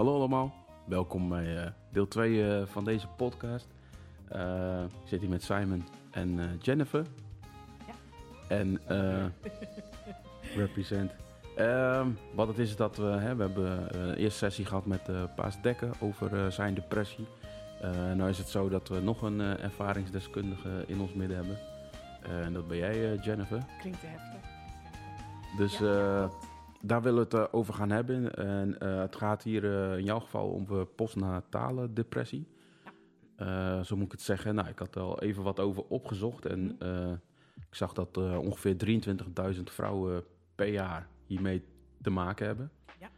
Hallo allemaal, welkom bij eh, deel 2 eh, van deze podcast. Eh, ik zit hier met Simon en Jennifer. Ja. En eh represent. Ehm, wat het is, dat we, hè, we hebben een eerste sessie gehad met Paas Dekker over zijn depressie. Nou is het zo dat we nog een ervaringsdeskundige in ons midden hebben. En dat ben jij, Jennifer. Klinkt te heftig. Dus Ja, eh. Daar willen we het eh, over gaan hebben. En eh, het gaat hier eh, in jouw geval om postnatale depressie. Zo moet ik het zeggen. Nou, ik had er al even wat over opgezocht. En Mhm. ik zag dat ongeveer 23.000 vrouwen per jaar hiermee te maken hebben. Ja.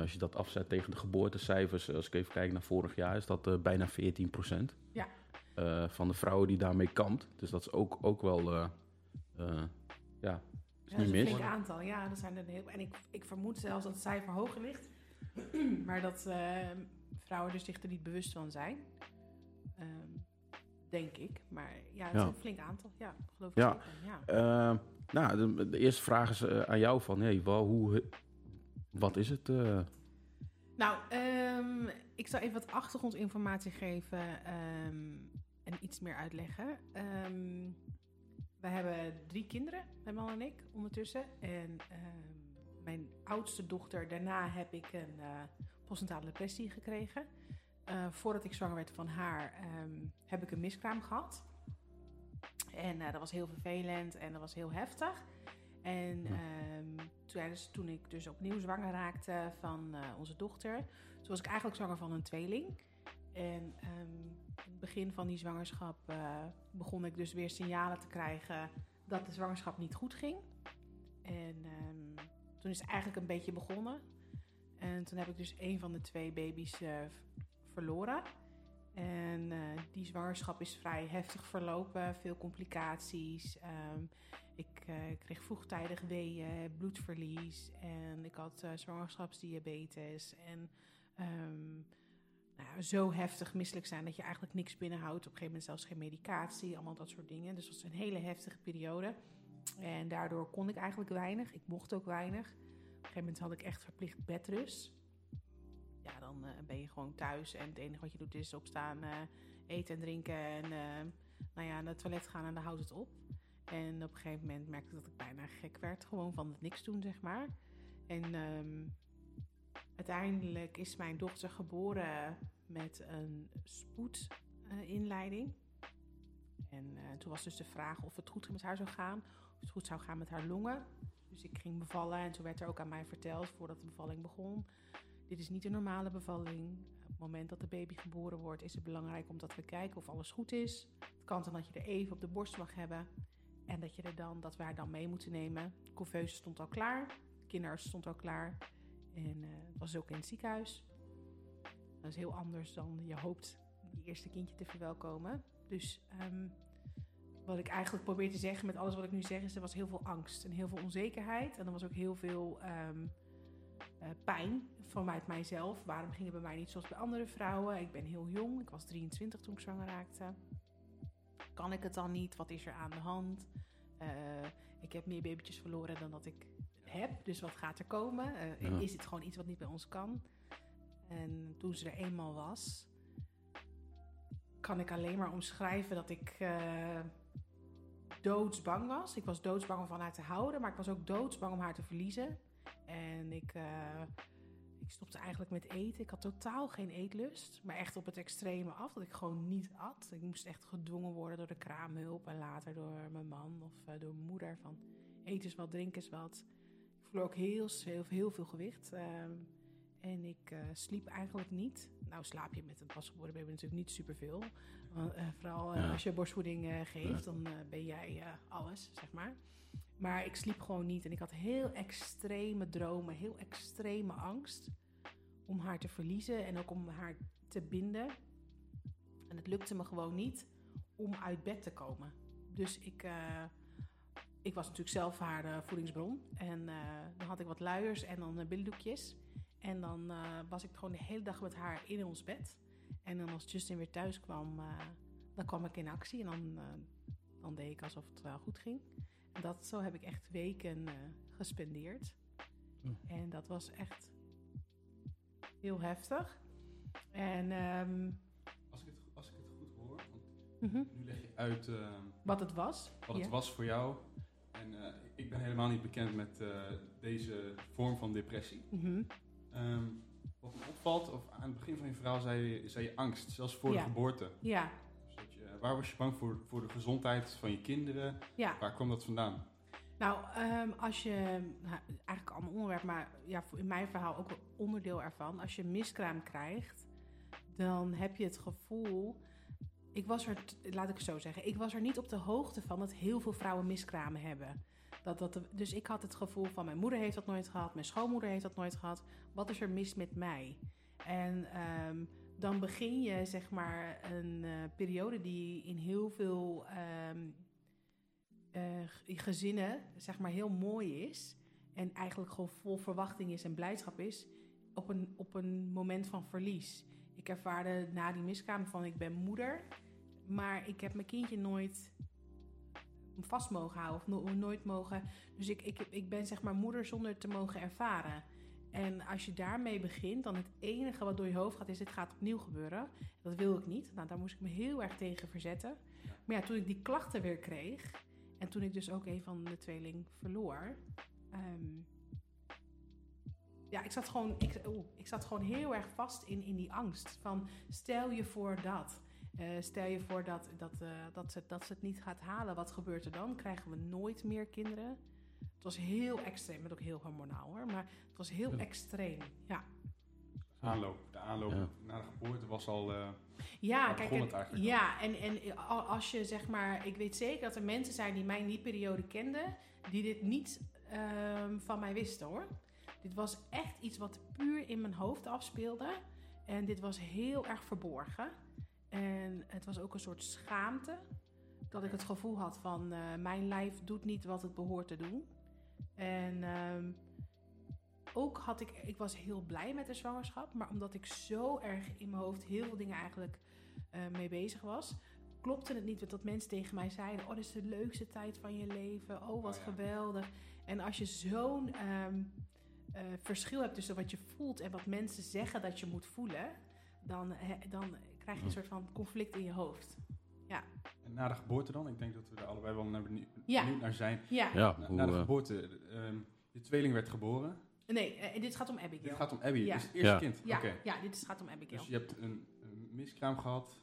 Als je dat afzet tegen de geboortecijfers, als ik even kijk naar vorig jaar, is dat bijna 14 Ja. van de vrouwen die daarmee kampt. Dus dat is ook, ook wel, ja, is dat is een flink aantal. Ja, dat zijn er een heel. En ik, ik vermoed zelfs dat het cijfer hoger ligt. maar dat eh, vrouwen er zich er niet bewust van zijn. Ehm, denk ik. Maar ja, het Ja. is een flink aantal. Ja, geloof ik Ja. Ja. Eh, nou, de, de eerste vraag is eh, aan jou van, hey, wel, hoe, wat is het? eh? Nou, ehm, ik zal even wat achtergrondinformatie geven ehm, en iets meer uitleggen. Ehm wij hebben drie kinderen, mijn man en ik, ondertussen. En ehm, mijn oudste dochter, daarna heb ik een eh postnatale depressie gekregen. Eh, voordat ik zwanger werd van haar, ehm, heb ik een miskraam gehad. En eh, dat was heel vervelend en dat was heel heftig. En ehm, tijdens, toen ik dus opnieuw zwanger raakte van onze dochter, toen was ik eigenlijk zwanger van een tweeling. En in het begin van die zwangerschap eh, begon ik dus weer signalen te krijgen dat de zwangerschap niet goed ging. En ehm, toen is het eigenlijk een beetje begonnen. En toen heb ik dus een van de twee baby's eh, verloren. En eh, die zwangerschap is vrij heftig verlopen, veel complicaties. Ehm, ik kreeg vroegtijdig weeën, bloedverlies en ik had zwangerschapsdiabetes. En nou, zo heftig misselijk zijn dat je eigenlijk niks binnenhoudt. Op een gegeven moment zelfs geen medicatie, allemaal dat soort dingen. Dus dat was een hele heftige periode. En daardoor kon ik eigenlijk weinig. Ik mocht ook weinig. Op een gegeven moment had ik echt verplicht bedrust. Ja, dan eh, ben je gewoon thuis en het enige wat je doet is opstaan, eh, eten en drinken en eh, nou ja, naar het toilet gaan en dan houdt het op. En op een gegeven moment merkte ik dat ik bijna gek werd, gewoon van het niks doen, zeg maar. En ehm, uiteindelijk is mijn dochter geboren met een spoedinleiding. en eh, toen was dus de vraag of het goed met haar zou gaan, of het goed zou gaan met haar longen. Dus ik ging bevallen en toen werd er ook aan mij verteld voordat de bevalling begon. Dit is niet een normale bevalling. Op het moment dat de baby geboren wordt, is het belangrijk omdat we kijken of alles goed is. Het kan dan dat je er even op de borst mag hebben. En dat, je er dan, dat we haar dan mee moeten nemen. De stond al klaar. De kinderarts stond al klaar. En eh, het was ook in het ziekenhuis. Dat is heel anders dan je hoopt je eerste kindje te verwelkomen. Dus ehm, wat ik eigenlijk probeer te zeggen met alles wat ik nu zeg... is er was heel veel angst en heel veel onzekerheid. En er was ook heel veel ehm, eh, pijn vanuit mijzelf. Waarom ging het bij mij niet zoals bij andere vrouwen? Ik ben heel jong. Ik was 23 toen ik zwanger raakte. Kan ik het dan niet? Wat is er aan de hand? Eh, ik heb meer babytjes verloren dan dat ik heb. Dus wat gaat er komen? Eh, Ja. Is het gewoon iets wat niet bij ons kan? En toen ze er eenmaal was, kan ik alleen maar omschrijven dat ik eh, doodsbang was. Ik was doodsbang om van haar te houden, maar ik was ook doodsbang om haar te verliezen. En ik, eh, ik stopte eigenlijk met eten. Ik had totaal geen eetlust, maar echt op het extreme af. Dat ik gewoon niet at. Ik moest echt gedwongen worden door de kraamhulp en later door mijn man of door mijn moeder. Van eet eens wat, drink eens wat. Ik verloor ook heel, heel, heel veel gewicht. ehm, en ik eh, sliep eigenlijk niet. Nou slaap je met een pasgeboren baby natuurlijk niet superveel. Want, eh, vooral eh, Ja. als je borstvoeding geeft, dan ben jij alles, zeg maar. Maar ik sliep gewoon niet en ik had heel extreme dromen, heel extreme angst om haar te verliezen en ook om haar te binden. En het lukte me gewoon niet om uit bed te komen. Dus ik, ik was natuurlijk zelf haar eh, voedingsbron. En eh, dan had ik wat luiers en dan uh, billendoekjes. En dan eh, was ik gewoon de hele dag met haar in ons bed. En dan als Justin weer thuis kwam, eh, dan kwam ik in actie. En dan, eh, dan deed ik alsof het wel goed ging. En dat, zo heb ik echt weken eh, gespendeerd. Hm. En dat was echt Heel heftig. En ehm, Als ik het, als ik het goed hoor, want mhm, nu leg je uit eh, wat het was. wat het Ja. was voor jou. En eh, ik ben helemaal niet bekend met eh, deze vorm van depressie. Ehm, wat me opvalt, of aan het begin van je verhaal zei je, zei je angst, zelfs voor Ja. de geboorte. Ja, Dus je, waar was je bang voor, voor de gezondheid van je kinderen? ja. Waar kwam dat vandaan? Nou, ehm, als je, nou, eigenlijk ander onderwerp, maar ja, in mijn verhaal ook een onderdeel ervan. Als je miskraam krijgt, dan heb je het gevoel. Ik was er, laat ik het zo zeggen, ik was er niet op de hoogte van dat heel veel vrouwen miskramen hebben. Dat, dat, dus ik had het gevoel van mijn moeder heeft dat nooit gehad, mijn schoonmoeder heeft dat nooit gehad. Wat is er mis met mij? En ehm, dan begin je zeg maar een eh, periode die in heel veel ehm, eh, gezinnen zeg maar heel mooi is. En eigenlijk gewoon vol verwachting is en blijdschap is. Op een, op een moment van verlies. Ik ervaarde na die miskraam van ik ben moeder. Maar ik heb mijn kindje nooit vast mogen houden. Of no- nooit mogen. Dus ik, ik, ik ben zeg maar moeder zonder te mogen ervaren. En als je daarmee begint, dan het enige wat door je hoofd gaat is: dit gaat opnieuw gebeuren. Dat wil ik niet. Nou, daar moest ik me heel erg tegen verzetten. Maar ja, toen ik die klachten weer kreeg. En toen ik dus ook een van de tweeling verloor. ehm, ja, ik zat, gewoon, ik, ik zat gewoon heel erg vast in, in die angst. Van stel je voor dat. Eh, stel je voor dat, dat, eh, dat, ze, dat ze het niet gaat halen. Wat gebeurt er dan? Krijgen we nooit meer kinderen? Het was heel extreem. Het ook heel hormonaal hoor. Maar het was heel Ja. extreem. Ja, Aanloop. De aanloop Ja. naar de geboorte was al... eh, Ja, kijk, het ja, en, en al- als je zeg maar, ik weet zeker dat er mensen zijn die mij in die periode kenden, die dit niet ehm, van mij wisten hoor. Dit was echt iets wat puur in mijn hoofd afspeelde. En dit was heel erg verborgen. En het was ook een soort schaamte. Dat ik het gevoel had van eh, mijn lijf doet niet wat het behoort te doen. En ehm, ook had ik, ik was heel blij met de zwangerschap. Maar omdat ik zo erg in mijn hoofd heel veel dingen eigenlijk eh, mee bezig was, klopte het niet dat mensen tegen mij zeiden: Oh, dit is de leukste tijd van je leven. Oh, wat Oh ja. geweldig. En als je zo'n ehm, eh, verschil hebt tussen wat je voelt en wat mensen zeggen dat je moet voelen, dan, dan krijg je een soort van conflict in je hoofd. en na de geboorte dan? Ik denk dat we er allebei wel naar benieuwd, Ja. benieuwd naar zijn. Ja, Ja, Na, hoe, na de eh, geboorte, ehm, je tweeling werd geboren. nee, eh, dit gaat om Abigail. Dit gaat om Abby, Ja. dus het eerste Ja. kind. ja, Oké. ja, dit is- gaat om Abigail. Dus je hebt een, een miskraam gehad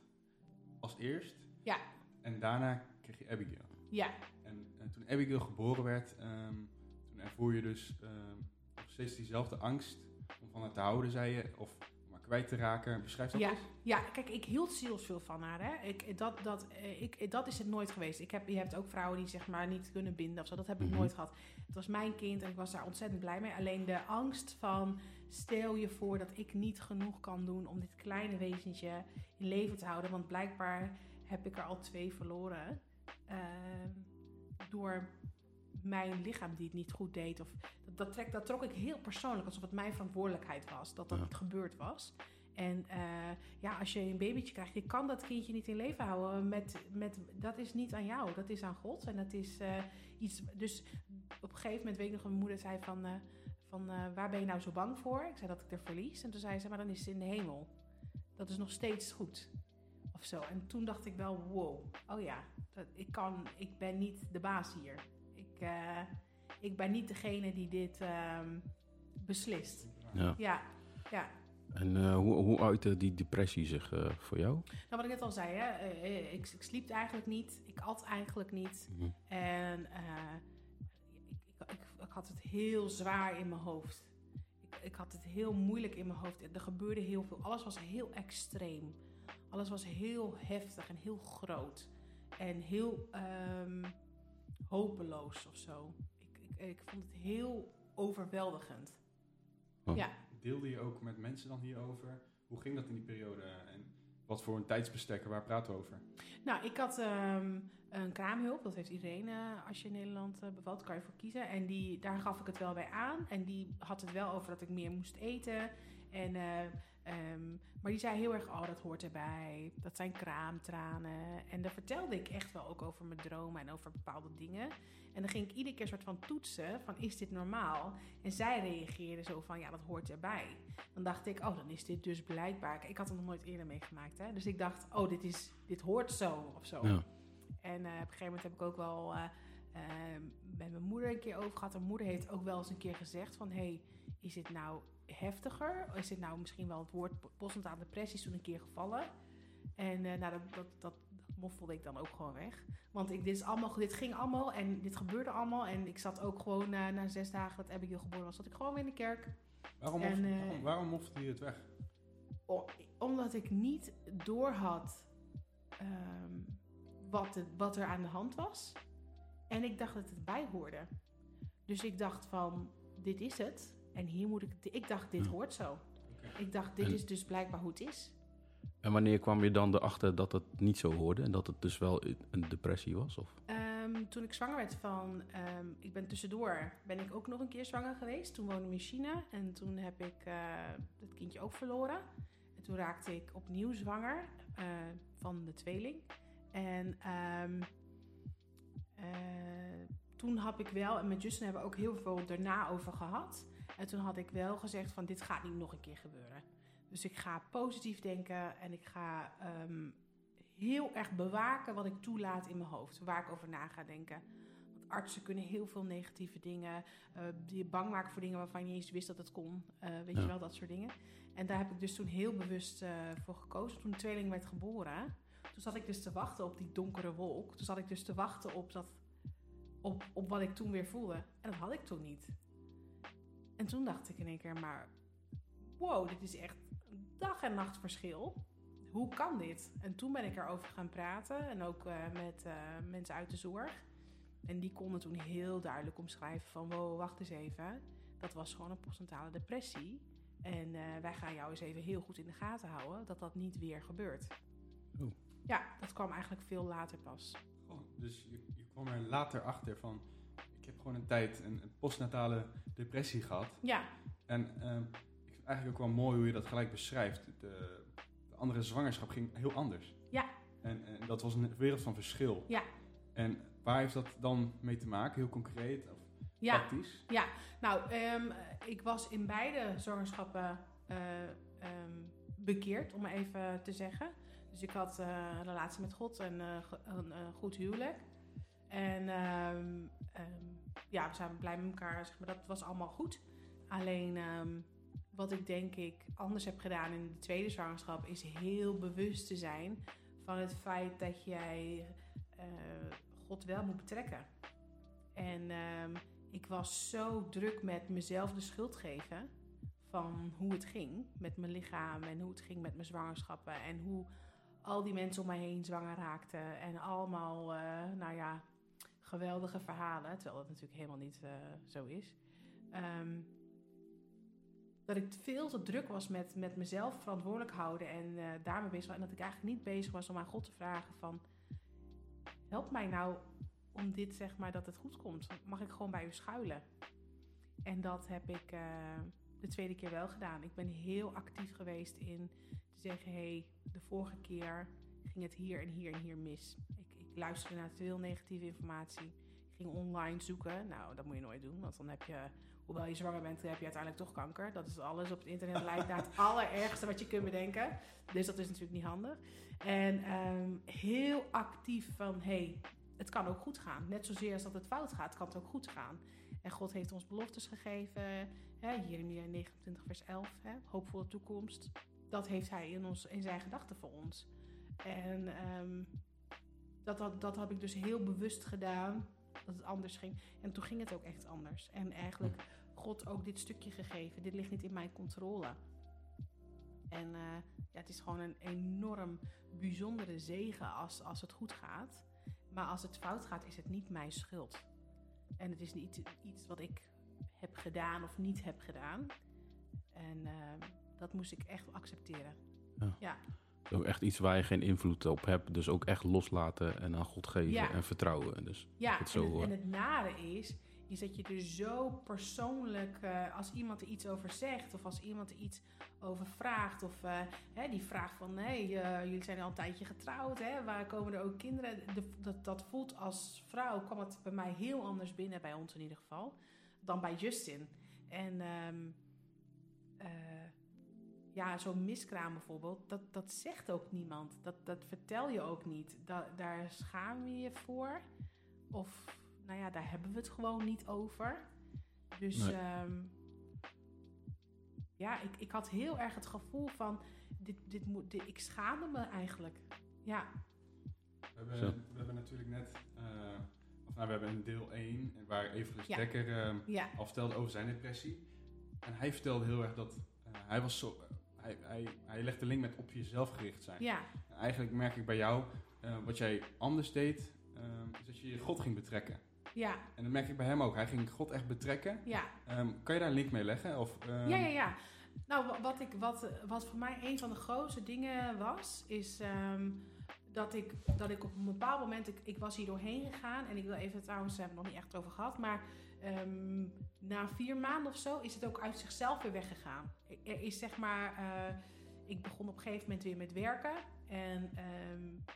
als eerst. Ja. En daarna kreeg je Abigail. Ja, En, en toen Abigail geboren werd, ehm, toen ervoer je dus ehm, nog steeds diezelfde angst om van haar te houden, zei je, of kwijt te raken. Beschrijf dat Ja. eens. Ja, kijk, ik hield zielsveel van haar. Hè. Ik, dat, dat, eh, ik, dat is het nooit geweest. Ik heb, je hebt ook vrouwen die zeg maar niet kunnen binden of zo. Dat heb ik Mhm. nooit gehad. Het was mijn kind en ik was daar ontzettend blij mee. Alleen de angst van, stel je voor dat ik niet genoeg kan doen om dit kleine wezentje in leven te houden. Want blijkbaar heb ik er al twee verloren. ehm, door mijn lichaam die het niet goed deed. Of, dat, dat, trek, dat trok ik heel persoonlijk, alsof het mijn verantwoordelijkheid was. Dat dat Ja. gebeurd was. En eh, ja, als je een babytje krijgt, je kan dat kindje niet in leven houden. Met, met, dat is niet aan jou, dat is aan God. En dat is eh, iets. Dus op een gegeven moment weet ik nog, mijn moeder zei van, eh, van waar ben je nou zo bang voor? Ik zei dat ik er verlies. En toen zei ze, maar dan is het in de hemel. Dat is nog steeds goed. Of zo. En toen dacht ik wel, wow, oh ja, dat, ik, kan, ik ben niet de baas hier. Ik, eh, ik ben niet degene die dit ehm, beslist. ja. Ja, ja. En eh, hoe, hoe uitte die depressie zich eh, voor jou? Nou, wat ik net al zei, hè, eh, eh, ik, ik sliep eigenlijk niet. Ik at eigenlijk niet. Mhm. En eh, ik, ik, ik, ik had het heel zwaar in mijn hoofd. Ik, ik had het heel moeilijk in mijn hoofd. Er gebeurde heel veel. Alles was heel extreem. Alles was heel heftig en heel groot. En heel ehm, hopeloos of zo. Ik, ik, ik vond het heel overweldigend. Oh. Ja. Deelde je ook met mensen dan hierover? Hoe ging dat in die periode? En wat voor een tijdsbestek, waar praten we over? Nou, ik had ehm, een kraamhulp. Dat heeft iedereen eh, als je in Nederland eh, bevalt, kan je voor kiezen. En die, daar gaf ik het wel bij aan. En die had het wel over dat ik meer moest eten. En, eh, ehm, maar die zei heel erg, oh, dat hoort erbij. Dat zijn kraamtranen. En daar vertelde ik echt wel ook over mijn dromen en over bepaalde dingen. En dan ging ik iedere keer soort van toetsen van, is dit normaal? En zij reageerde zo van, ja, dat hoort erbij. Dan dacht ik, oh, dan is dit dus blijkbaar. Ik had het nog nooit eerder meegemaakt, hè. Dus ik dacht, oh, dit, is, dit hoort zo of zo. Ja. En eh, op een gegeven moment heb ik ook wel eh, met mijn moeder een keer over gehad. Mijn moeder heeft ook wel eens een keer gezegd van... hey, is dit nou heftiger? Is dit nou misschien wel het woord postnatale depressie toen een keer gevallen? En eh, nou, dat, dat, dat, dat moffelde ik dan ook gewoon weg. Want ik, dit, is allemaal, dit ging allemaal en dit gebeurde allemaal. En ik zat ook gewoon na, na zes dagen dat Abigail geboren was... zat ik gewoon weer in de kerk. Waarom, En, eh, waarom, waarom moffelde je het weg? Omdat ik niet doorhad ehm wat, het- wat er aan de hand was. En ik dacht dat het bij hoorde. Dus ik dacht van, dit is het. En hier moet ik... Ik dacht, dit Ja. hoort zo. Ik dacht, dit En- is dus blijkbaar hoe het is. En wanneer kwam je dan erachter dat het niet zo hoorde en dat het dus wel een depressie was? Of? Ehm, toen ik zwanger werd van... ehm, ik ben tussendoor, ben ik ook nog een keer zwanger geweest. Toen woonde ik in China. En toen heb ik eh, het kindje ook verloren. En toen raakte ik opnieuw zwanger eh, van de tweeling. En ehm, eh, toen had ik wel... En met Justin hebben we ook heel veel daarna over gehad. En toen had ik wel gezegd van... Dit gaat niet nog een keer gebeuren. Dus ik ga positief denken. En ik ga... ehm, heel erg bewaken wat ik toelaat in mijn hoofd. Waar ik over na ga denken. Want artsen kunnen heel veel negatieve dingen. eh, die je bang maken voor dingen waarvan je niet eens wist dat het kon. Eh, weet Ja. je wel, dat soort dingen. En daar heb ik dus toen heel bewust eh, voor gekozen. Toen de tweeling werd geboren. Toen zat ik dus te wachten op die donkere wolk. Toen zat ik dus te wachten op, dat, op, op wat ik toen weer voelde. En dat had ik toen niet. En toen dacht ik in één keer, maar wow, dit is echt dag en nacht verschil hoe kan dit? En toen ben ik erover gaan praten en ook eh, met eh, mensen uit de zorg. En die konden toen heel duidelijk omschrijven van, wow, wacht eens even. Dat was gewoon een postnatale depressie. En eh, wij gaan jou eens even heel goed in de gaten houden dat dat niet weer gebeurt. Oh. Ja, dat kwam eigenlijk veel later pas. Oh, dus je, je kwam er later achter van... Ik heb gewoon een tijd een, een postnatale depressie gehad. Ja, En ehm, ik vind het eigenlijk ook wel mooi hoe je dat gelijk beschrijft. De, de andere zwangerschap ging heel anders. Ja. En, en dat was een wereld van verschil. Ja. En waar heeft dat dan mee te maken? Heel concreet of ja. praktisch? Nou, ehm, ik was in beide zwangerschappen eh, ehm, bekeerd, om even te zeggen. Dus ik had eh, een relatie met God en eh, een, goed huwelijk. En ehm, ehm, ja, we zijn blij met elkaar, maar, dat was allemaal goed. Alleen ehm, wat ik denk ik anders heb gedaan in de tweede zwangerschap... is heel bewust te zijn van het feit dat jij eh, God wel moet betrekken. En ik was zo druk met mezelf de schuld geven van hoe het ging met mijn lichaam en hoe het ging met mijn zwangerschappen en hoe al die mensen om mij heen zwanger raakten en allemaal, eh, nou ja, geweldige verhalen, terwijl dat natuurlijk helemaal niet eh, zo is. Ehm, dat ik veel te druk was met, met mezelf verantwoordelijk houden en eh, daarmee bezig was. En dat ik eigenlijk niet bezig was om aan God te vragen van... Help mij nou om dit, zeg maar, dat het goed komt. Mag ik gewoon bij u schuilen? En dat heb ik eh, de tweede keer wel gedaan. Ik ben heel actief geweest in te zeggen... hé, hey, de vorige keer ging het hier en hier en hier mis. Luisterde naar te veel negatieve informatie. Ik ging online zoeken. Nou, dat moet je nooit doen, want dan heb je... Hoewel je zwanger bent, heb je uiteindelijk toch kanker. Dat is alles op het internet leidt naar het allerergste wat je kunt bedenken. Dus dat is natuurlijk niet handig. En ehm, heel actief van, hey, het kan ook goed gaan. Net zozeer als dat het fout gaat, kan het ook goed gaan. En God heeft ons beloftes gegeven. Hè, Jeremia 29 vers 11, hè, hoopvolle toekomst. Dat heeft hij in, ons, in zijn gedachten voor ons. En ehm, dat, dat, dat heb ik dus heel bewust gedaan, dat het anders ging. En toen ging het ook echt anders. En eigenlijk God ook dit stukje gegeven. Dit ligt niet in mijn controle. En eh, ja, het is gewoon een enorm bijzondere zegen als, als het goed gaat. Maar als het fout gaat, is het niet mijn schuld. En het is niet iets wat ik heb gedaan of niet heb gedaan. En eh, dat moest ik echt accepteren. Ook echt iets waar je geen invloed op hebt. Dus ook echt loslaten en aan God geven Ja. en vertrouwen. Dus Ja, Het zo en, het, en het nare is, is dat je er zo persoonlijk, eh, als iemand er iets over zegt of als iemand er iets over vraagt of eh, hè, die vraagt van nee, eh, jullie zijn al een tijdje getrouwd, hè, waar komen er ook kinderen? De- dat, dat voelt als vrouw, kwam het bij mij heel anders binnen, bij ons in ieder geval, dan bij Justin. En ehm, eh, ja, zo'n miskraam bijvoorbeeld, dat, dat zegt ook niemand. Dat, dat vertel je ook niet. Da daar schaam je je voor. Of, nou ja, daar hebben we het gewoon niet over. Dus Nee. ehm, ja, ik, ik had heel erg het gevoel van, dit, dit moet, dit, ik schaamde me eigenlijk. Ja, We hebben, we hebben natuurlijk net, eh, of nou, we hebben een deel 1 waar Ja. Dekker ja, al vertelde over zijn depressie. En hij vertelde heel erg dat eh, hij was zo, hij, hij, hij legt de link met op jezelf gericht zijn. ja, En eigenlijk merk ik bij jou, eh, wat jij anders deed, eh, is dat je God ging betrekken. ja, En dat merk ik bij hem ook. Hij ging God echt betrekken. ja. Ehm, kan je daar een link mee leggen? Of, ehm, Ja, ja, ja. Nou, wa- wat, ik, wat, wat voor mij een van de grootste dingen was, is ehm, dat, ik, dat ik op een bepaald moment, ik, ik was hier doorheen gegaan en ik wil even, trouwens, hebben we het nog niet echt over gehad, maar ehm, na vier maanden of zo is het ook uit zichzelf weer weggegaan. Er is zeg maar, eh, ik begon op een gegeven moment weer met werken en ehm,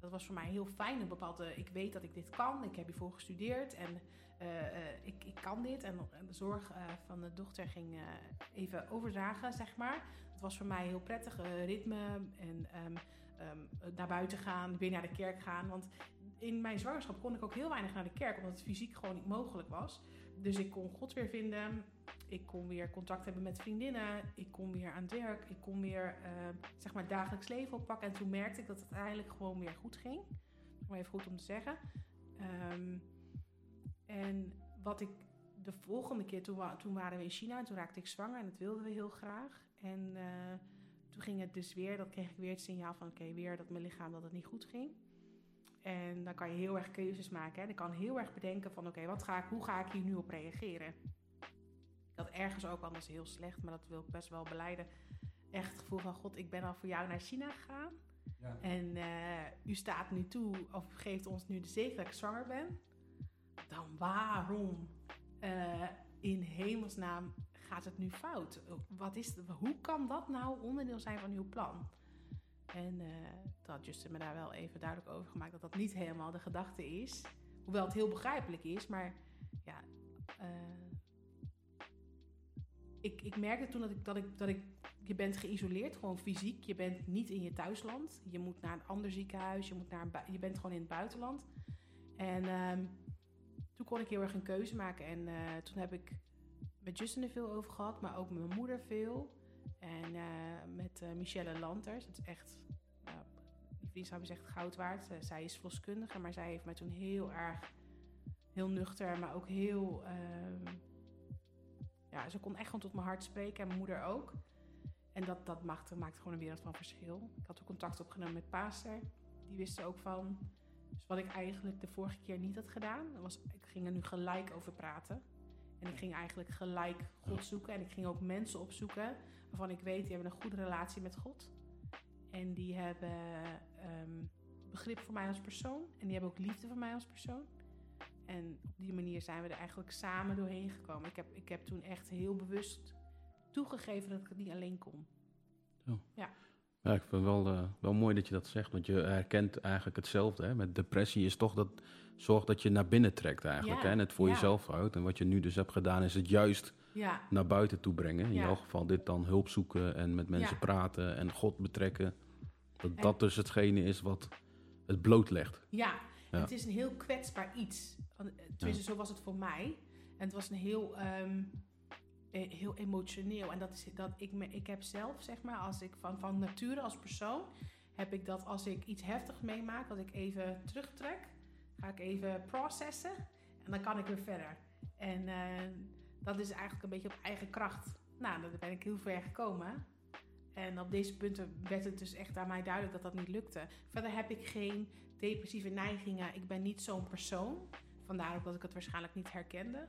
dat was voor mij heel fijn. Een bepaalde, ik weet dat ik dit kan, ik heb hiervoor gestudeerd en eh, eh, ik, ik kan dit. En de zorg eh, van de dochter ging eh, even overdragen, zeg maar. Het was voor mij heel prettig, eh, ritme en ehm, naar buiten gaan, weer naar de kerk gaan. Want in mijn zwangerschap kon ik ook heel weinig naar de kerk, omdat het fysiek gewoon niet mogelijk was. Dus ik kon God weer vinden. Ik kon weer contact hebben met vriendinnen. Ik kon weer aan werk. Ik kon weer eh, zeg maar dagelijks leven oppakken. En toen merkte ik dat het uiteindelijk gewoon weer goed ging. Maar even goed om te zeggen. Ehm, en wat ik de volgende keer, toen, wa- toen waren we in China en toen raakte ik zwanger en dat wilden we heel graag. En eh, toen ging het dus weer, dat kreeg ik weer het signaal van oké, weer dat mijn lichaam dat het niet goed ging. En dan kan je heel erg keuzes maken. Hè. Ik kan heel erg bedenken van oké, wat ga ik, hoe ga ik hier nu op reageren? Had ergens ook anders heel slecht, maar dat wil ik best wel beleiden. Echt het gevoel van god, ik ben al voor jou naar China gegaan. Ja. En eh, u staat nu toe, of geeft ons nu de zegen dat ik zwanger ben. Dan waarom eh, in hemelsnaam gaat het nu fout? Wat is, hoe kan dat nou onderdeel zijn van uw plan? En eh toen had Justin me daar wel even duidelijk over gemaakt dat dat niet helemaal de gedachte is. Hoewel het heel begrijpelijk is, maar ja. eh, ik, ik merkte toen dat ik, dat, ik, dat ik. Je bent geïsoleerd, gewoon fysiek. Je bent niet in je thuisland. Je moet naar een ander ziekenhuis. Je, moet naar een je bent gewoon in het buitenland. En ehm, toen kon ik heel erg een keuze maken. En eh, toen heb ik met Justin er veel over gehad, maar ook met mijn moeder veel. En eh, met eh, Michelle Lanters. Het is echt, die vriendschap is echt goud waard. Eh, zij is verloskundige, maar zij heeft mij toen heel erg, heel nuchter, maar ook heel, ehm, ja, ze kon echt gewoon tot mijn hart spreken en mijn moeder ook. En dat, dat maakte, maakte gewoon een wereld van verschil. Ik had ook contact opgenomen met Paaster. Die wist er ook van. Dus wat ik eigenlijk de vorige keer niet had gedaan, was ik ging er nu gelijk over praten. En ik ging eigenlijk gelijk God zoeken. En ik ging ook mensen opzoeken waarvan ik weet, die hebben een goede relatie met God. En die hebben ehm, begrip voor mij als persoon. En die hebben ook liefde voor mij als persoon. En op die manier zijn we er eigenlijk samen doorheen gekomen. Ik heb, ik heb toen echt heel bewust toegegeven dat ik het niet alleen kon. Ja, ik vind het wel, eh, wel mooi dat je dat zegt, want je herkent eigenlijk hetzelfde. Hè? Met depressie is toch dat zorg dat je naar binnen trekt eigenlijk. Ja, Hè? En het voor ja. jezelf houdt. En wat je nu dus hebt gedaan, is het juist Ja, naar buiten toe brengen. In Ja. jouw geval dit dan hulp zoeken en met mensen Ja. praten en God betrekken. Dat En- dat dus hetgene is wat het blootlegt. Ja, Ja. het is een heel kwetsbaar iets. Eh, Tenminste, zo was het voor mij. En het was een heel, ehm, eh, heel emotioneel. En dat is dat ik, me, ik heb zelf, zeg maar, als ik van, van nature als persoon, heb ik dat als ik iets heftigs meemaak, dat ik even terugtrek, ga ik even processen en dan kan ik weer verder. En eh, dat is eigenlijk een beetje op eigen kracht. Nou, daar ben ik heel ver gekomen. En op deze punten werd het dus echt aan mij duidelijk dat dat niet lukte. Verder heb ik geen depressieve neigingen. Ik ben niet zo'n persoon. Vandaar ook dat ik het waarschijnlijk niet herkende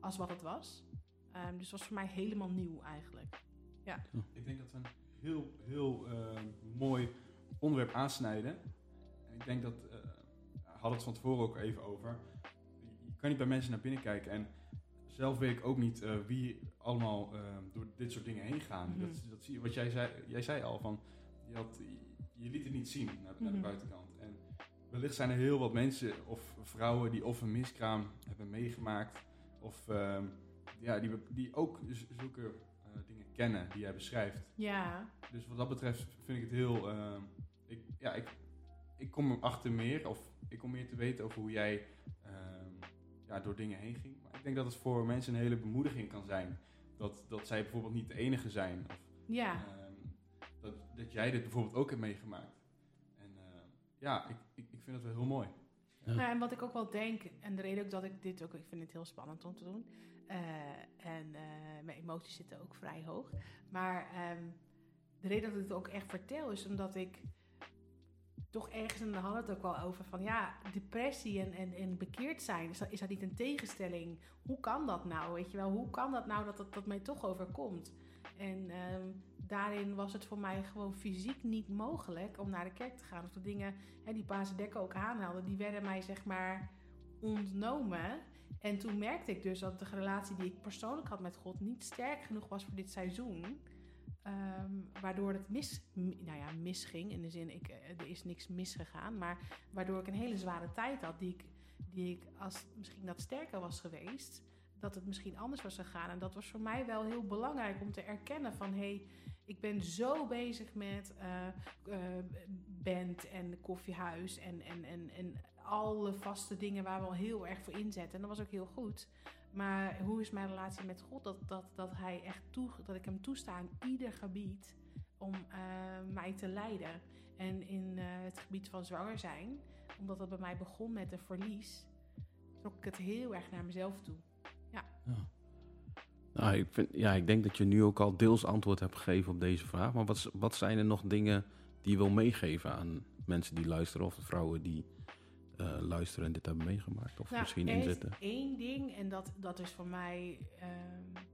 als wat het was. Ehm, dus was voor mij helemaal nieuw eigenlijk. Ik denk dat we een heel, heel eh, mooi onderwerp aansnijden. En ik denk dat, we hadden het van tevoren ook even over. kan niet bij mensen naar binnen kijken. En zelf weet ik ook niet eh, wie allemaal eh, door dit soort dingen heen gaan. Mhm. dat, dat zie je, wat jij zei, jij zei al, van, je, had, je liet het niet zien naar, naar de Mhm. buitenkant. En wellicht zijn er heel wat mensen of vrouwen die of een miskraam hebben meegemaakt. Of ehm, ja, die, die ook z- zulke eh, dingen kennen die jij beschrijft. Ja, Dus wat dat betreft vind ik het heel. ehm, ik, ja, ik, ik kom erachter meer, of ik kom meer te weten over hoe jij ehm, ja, door dingen heen ging. Maar ik denk dat het voor mensen een hele bemoediging kan zijn. Dat, dat zij bijvoorbeeld niet de enige zijn. Of ja. ehm, dat, dat jij dit bijvoorbeeld ook hebt meegemaakt. En ja, ik, ik, ik vind het wel heel mooi. Ja. Nou, en wat ik ook wel denk, en de reden ook dat ik dit ook, ik vind het heel spannend om te doen. Eh, en eh, mijn emoties zitten ook vrij hoog. Maar ehm, de reden dat ik het ook echt vertel is omdat ik toch ergens, en daar hadden het ook wel over, van ja, depressie en, en, en bekeerd zijn, is dat, is dat niet een tegenstelling? Hoe kan dat nou? Weet je wel, hoe kan dat nou dat dat, dat mij toch overkomt? En ehm, daarin was het voor mij gewoon fysiek niet mogelijk om naar de kerk te gaan. Of de dingen hè, die Paas Dekker ook aanhaalde, die werden mij zeg maar ontnomen. En toen merkte ik dus dat de relatie die ik persoonlijk had met God niet sterk genoeg was voor dit seizoen. Ehm, waardoor het mis, mi- nou ja, misging. In de zin, ik, eh, er is niks misgegaan. Maar waardoor ik een hele zware tijd had. Die ik, die ik als misschien dat sterker was geweest, dat het misschien anders was gegaan. En dat was voor mij wel heel belangrijk om te erkennen van... hé, hey, ik ben zo bezig met eh, eh, band en koffiehuis en, en, en, en alle vaste dingen waar we al heel erg voor inzetten. En dat was ook heel goed. Maar hoe is mijn relatie met God? Dat, dat, dat, hij echt toe, dat ik hem toesta in ieder gebied om eh, mij te leiden. En in eh, het gebied van zwanger zijn, omdat dat bij mij begon met een verlies, trok ik het heel erg naar mezelf toe. Ja. Nou, ik, vind, ja, ik denk dat je nu ook al deels antwoord hebt gegeven op deze vraag. Maar wat, wat zijn er nog dingen die je wil meegeven aan mensen die luisteren of vrouwen die eh, luisteren en dit hebben meegemaakt? Of Nou, misschien er is inzetten? één ding en dat, dat is voor mij, ehm,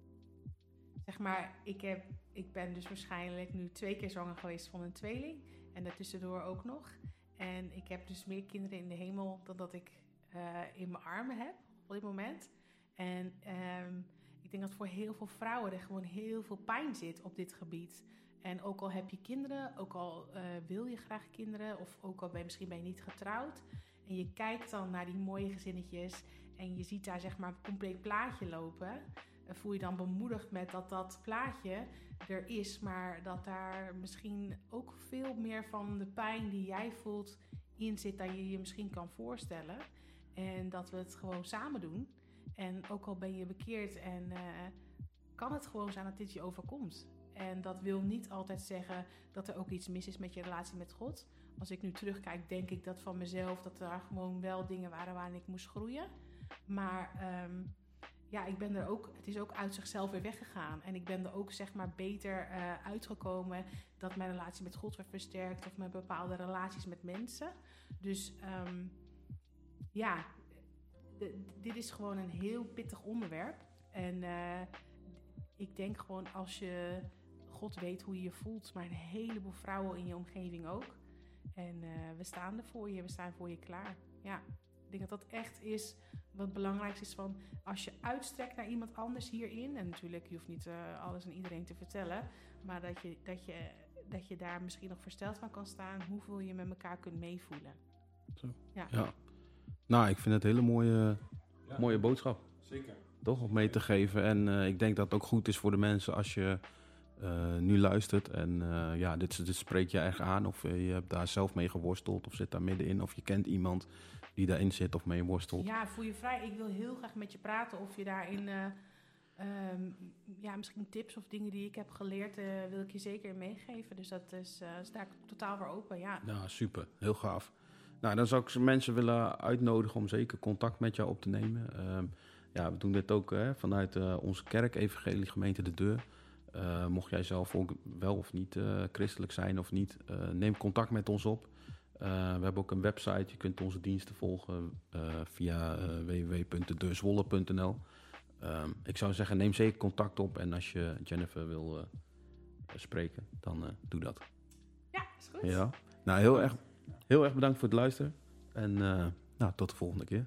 zeg maar, ik, heb, ik ben dus waarschijnlijk nu twee keer zwanger geweest van een tweeling en daartussendoor ook nog. En ik heb dus meer kinderen in de hemel dan dat ik eh, in mijn armen heb op dit moment. En ehm, ik denk dat voor heel veel vrouwen er gewoon heel veel pijn zit op dit gebied. En ook al heb je kinderen, ook al eh, wil je graag kinderen, of ook al ben je misschien ben je niet getrouwd. En je kijkt dan naar die mooie gezinnetjes en je ziet daar zeg maar een compleet plaatje lopen. eh, Voel je dan bemoedigd met dat dat plaatje er is, maar dat daar misschien ook veel meer van de pijn die jij voelt in zit dan je je misschien kan voorstellen. En dat we het gewoon samen doen. En ook al ben je bekeerd en eh, kan het gewoon zijn dat dit je overkomt. En dat wil niet altijd zeggen dat er ook iets mis is met je relatie met God. Als ik nu terugkijk, denk ik dat van mezelf dat er gewoon wel dingen waren waarin ik moest groeien. Maar ehm, ja, ik ben er ook, het is ook uit zichzelf weer weggegaan. En ik ben er ook zeg maar beter eh, uitgekomen dat mijn relatie met God werd versterkt of met bepaalde relaties met mensen. Dus ehm, ja, dit is gewoon een heel pittig onderwerp. En eh, ik denk gewoon als je God weet hoe je je voelt, maar een heleboel vrouwen in je omgeving ook. En eh, we staan er voor je, we staan voor je klaar. Ja, ik denk dat dat echt is wat het belangrijkste is van als je uitstrekt naar iemand anders hierin. En natuurlijk, je hoeft niet eh, alles aan iedereen te vertellen, maar dat je, dat, je, dat je daar misschien nog versteld van kan staan hoeveel je met elkaar kunt meevoelen. Ja. Nou, ik vind het een hele mooie, Ja, mooie boodschap. Zeker. toch om mee te geven. En eh, ik denk dat het ook goed is voor de mensen als je eh, nu luistert. En eh, ja, dit, dit spreekt je erg aan. Of je hebt daar zelf mee geworsteld. Of zit daar middenin. Of je kent iemand die daarin zit of mee worstelt. Ja, voel je vrij. Ik wil heel graag met je praten of je daarin, eh, ehm, ja, misschien tips of dingen die ik heb geleerd, eh, wil ik je zeker meegeven. Dus dat is, eh sta ik totaal voor open, ja. Ja, super. Heel gaaf. Nou, dan zou ik mensen willen uitnodigen om zeker contact met jou op te nemen. Ehm, ja, we doen dit ook hè, vanuit eh, onze kerk, Evangelie Gemeente De Deur. Eh, mocht jij zelf ook wel of niet eh, christelijk zijn of niet, eh, neem contact met ons op. We hebben ook een website, je kunt onze diensten volgen via www.dedeurzwolle.nl. Ehm, ik zou zeggen, neem zeker contact op en als je Jennifer wil spreken, dan doe dat. Ja, is goed. Ja. Nou, heel erg, heel erg bedankt voor het luisteren. En nou, tot de volgende keer.